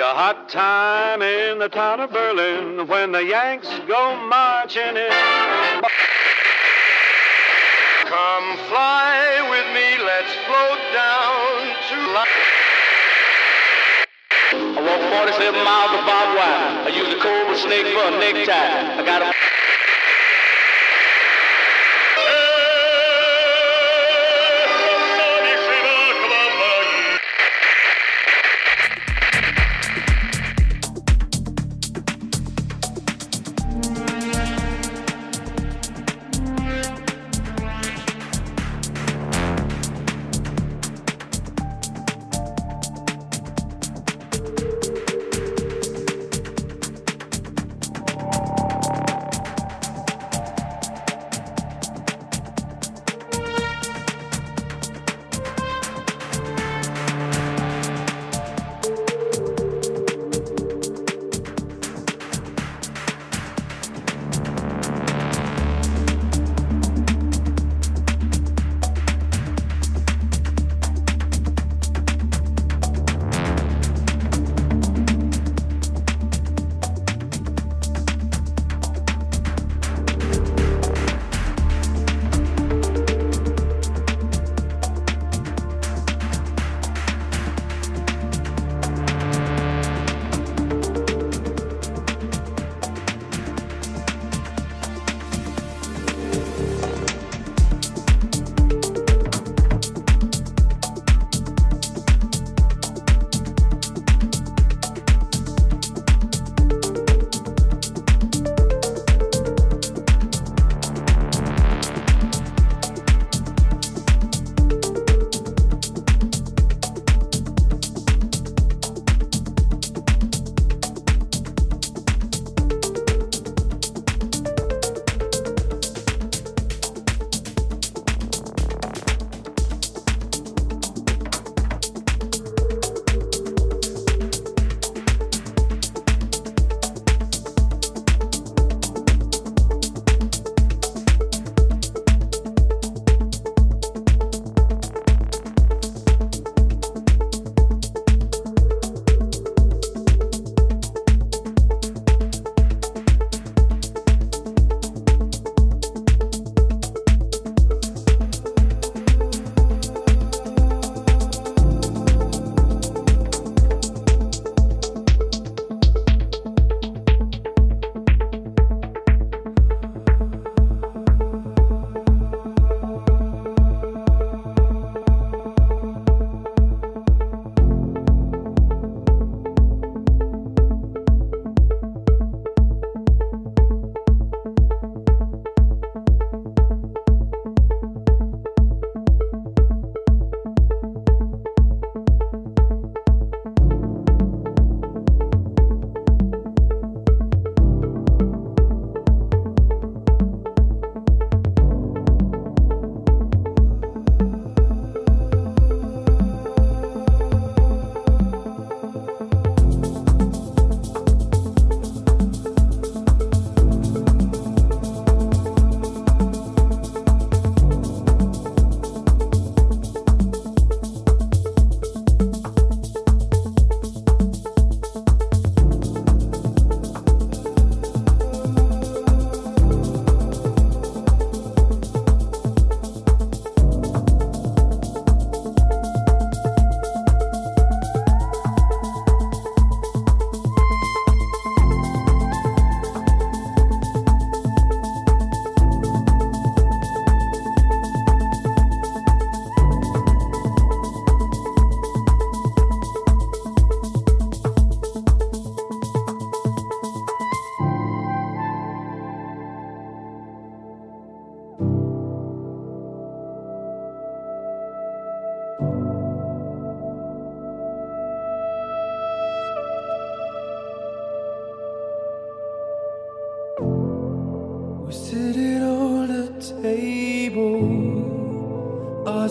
a hot time in the town of Berlin when the Yanks go marching in. Come fly with me, let's float down to I walk 47 miles of barbed wire. I use a cobra snake for a necktie. I got a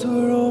sorrow.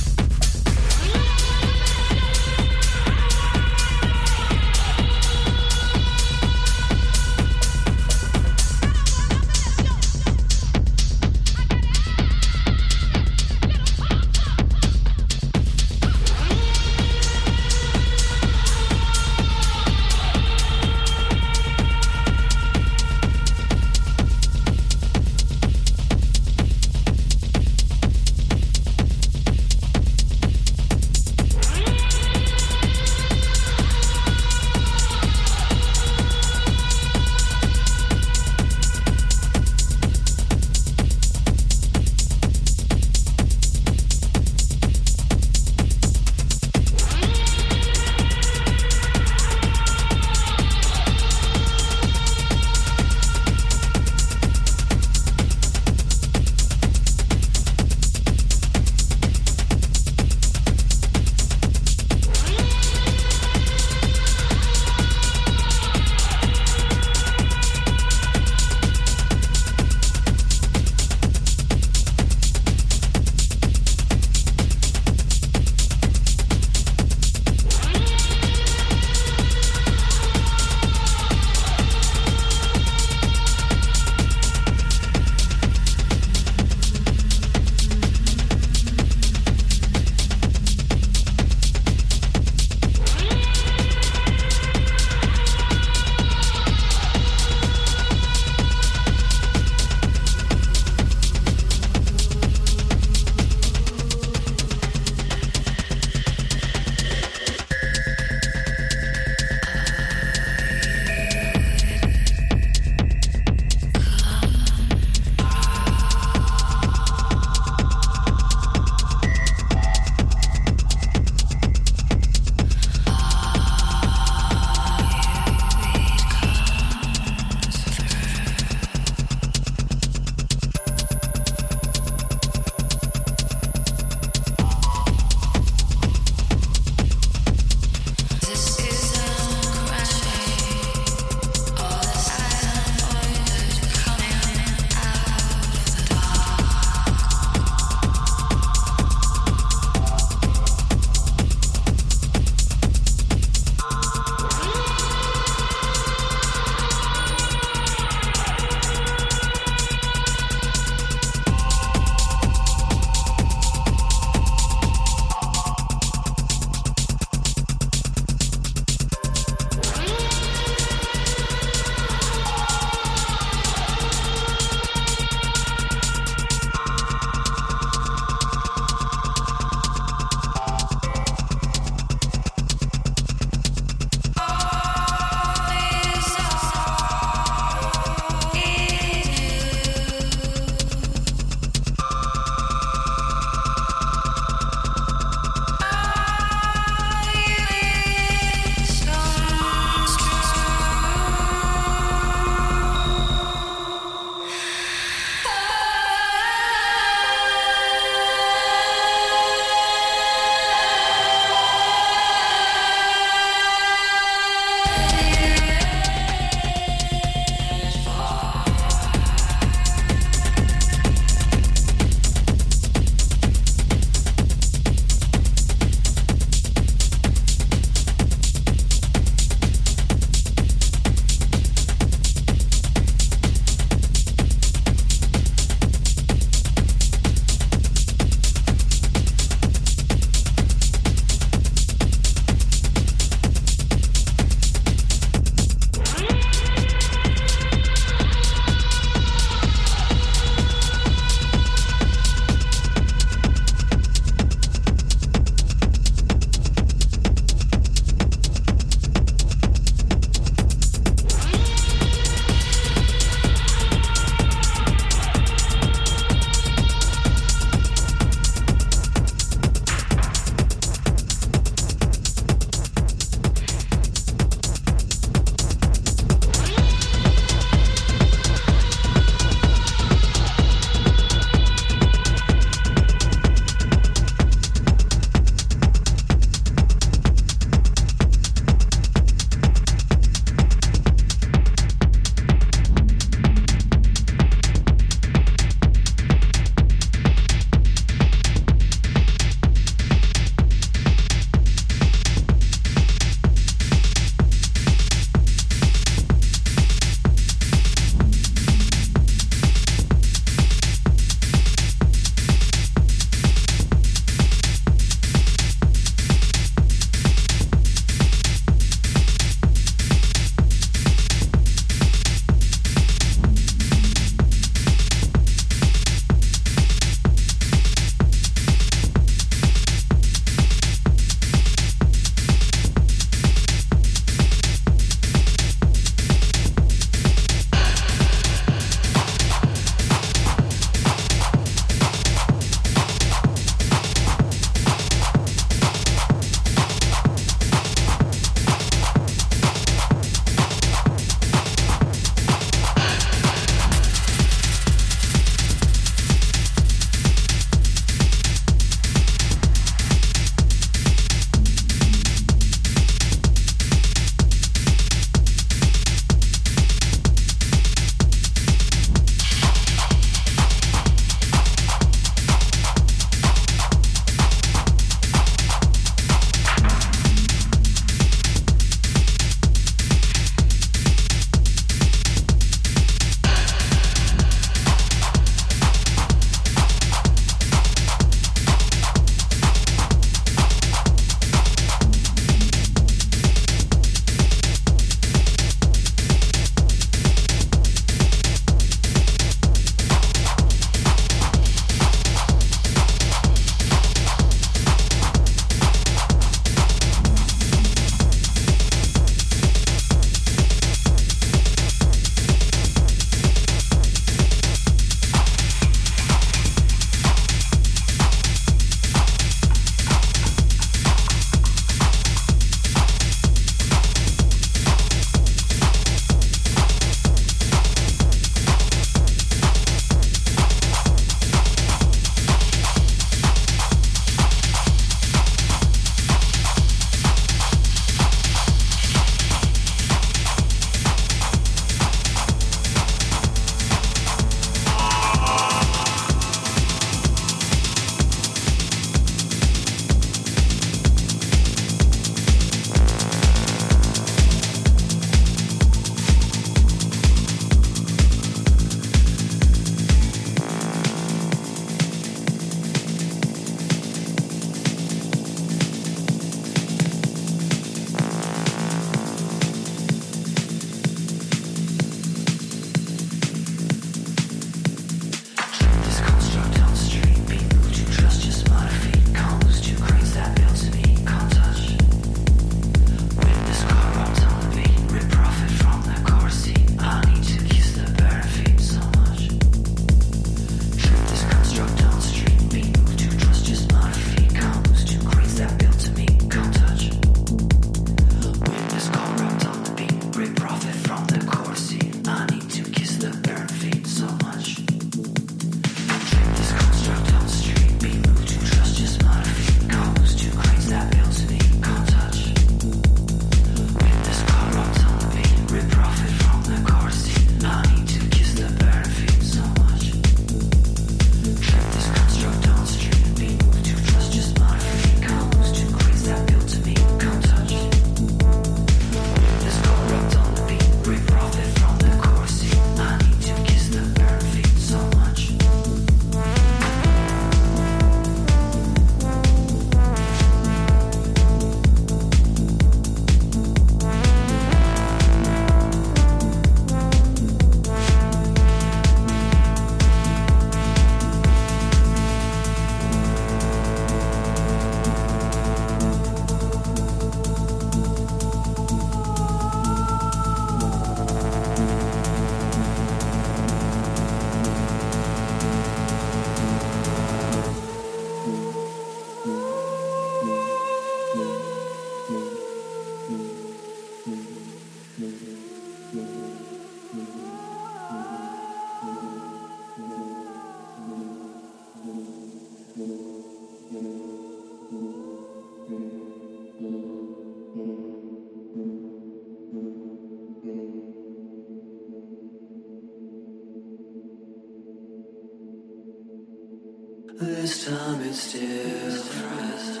Time it's different.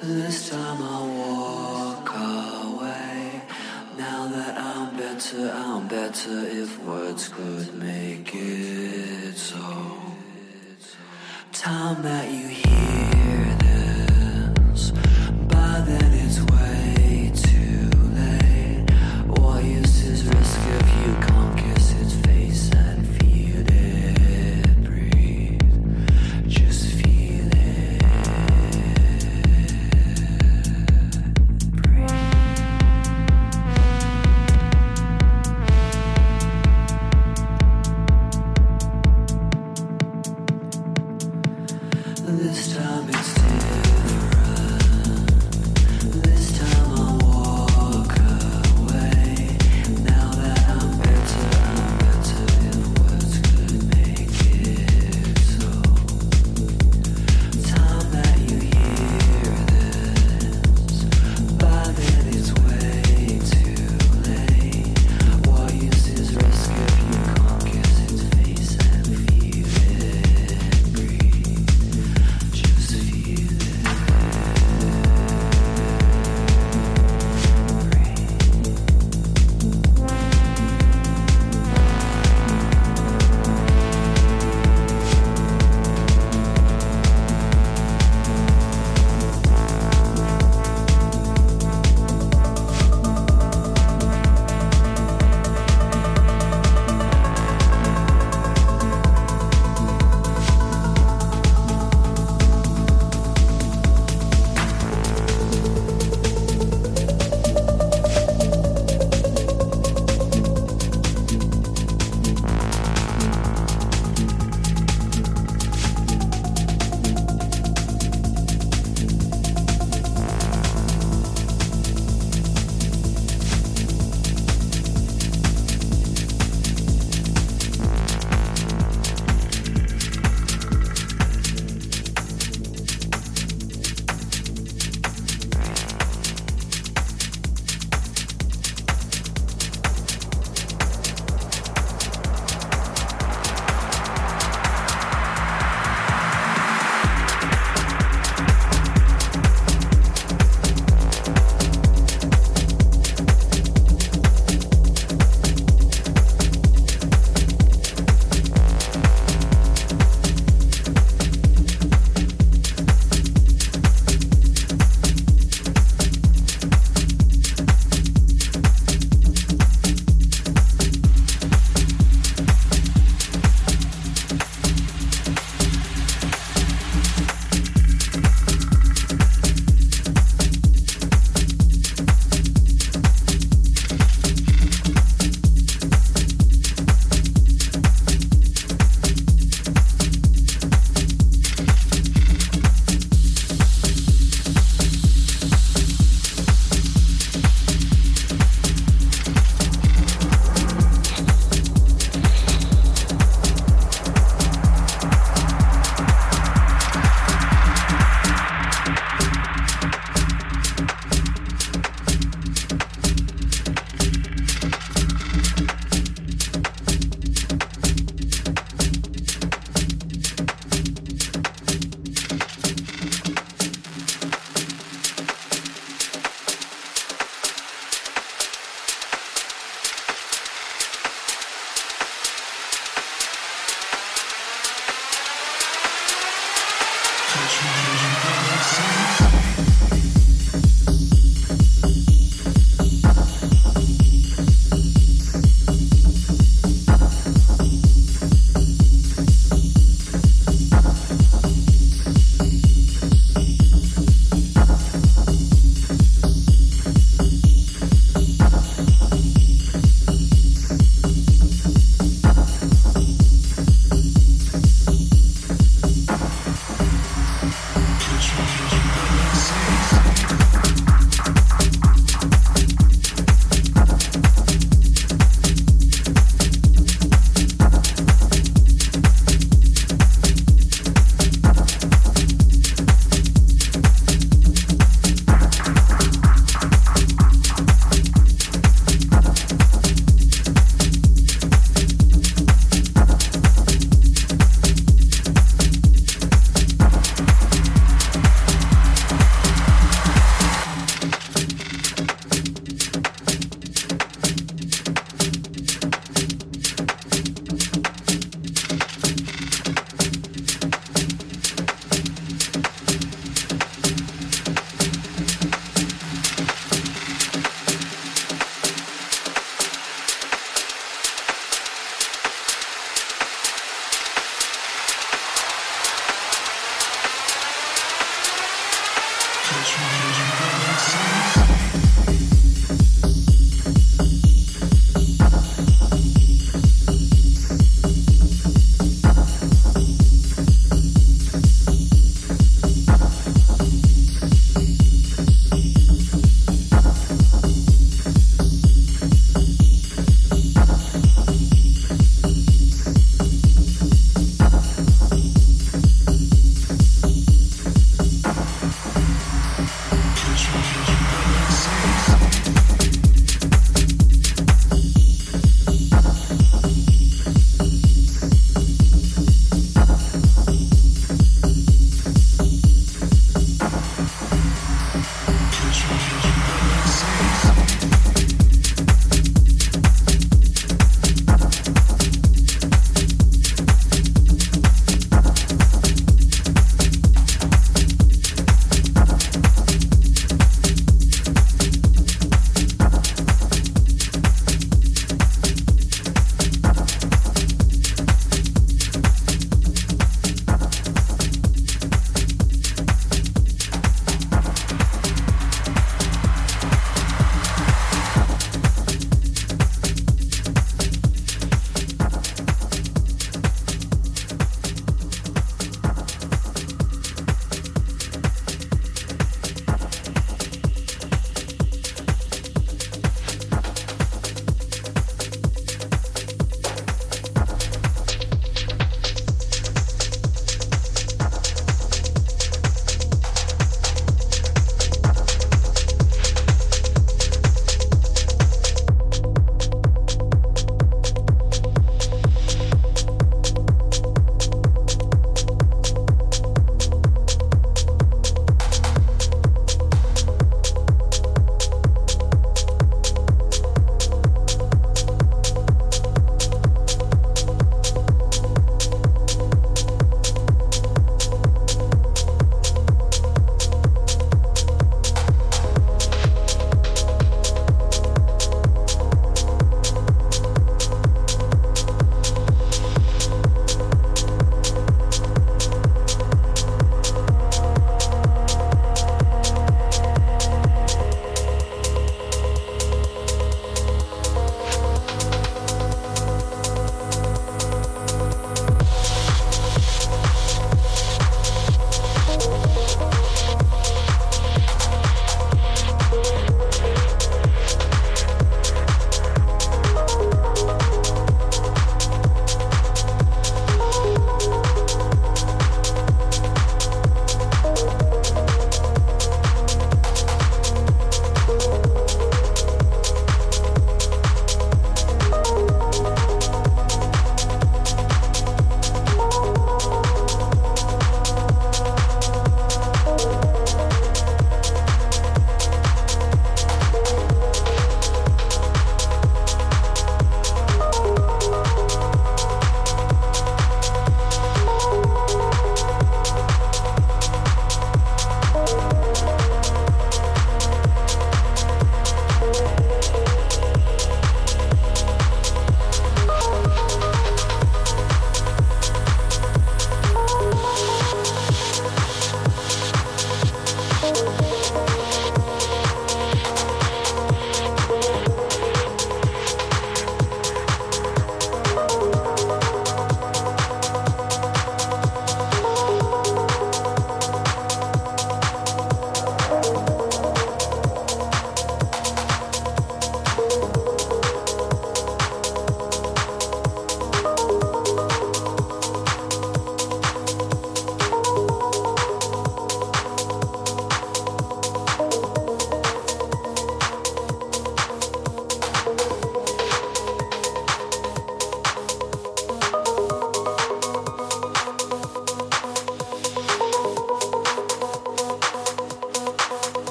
This time I walk away. Now that I'm better, I'm better if words could make it so. Time that you hear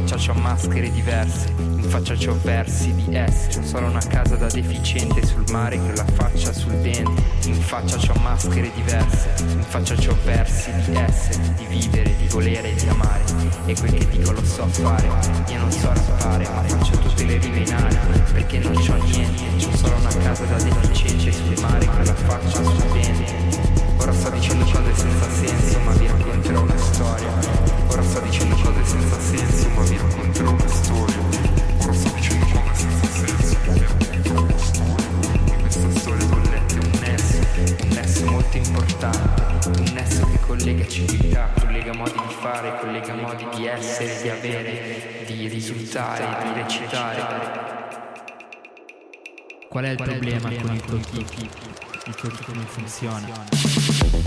faccia c'ho maschere diverse, in faccia c'ho versi di essere. Sono una casa da deficiente sul mare con la faccia sul dente. In faccia c'ho maschere diverse, in faccia c'ho versi di essere, di vivere, di volere, di amare. E quel che dico lo so fare, io non so rappare, ma faccio tutte le rime in aria, perché non c'ho niente. C'ho solo una casa da deficiente sul mare con la faccia sul dente. Ora sto dicendo cose senza senso, ma vi racconto dietro una storia. Ora sto dicendo cose senza senso, ma vivo contro una storia. Ora sto dicendo cose senza senso, ma vivo contro una storia. In questa storia bollette un nesso, un nesso molto importante, un nesso che collega civiltà, collega modi di fare, collega modi di essere, di avere, di risultare, di recitare. Qual è il Qual problema è il problema con il Tokyo? Il Tokyo come funziona?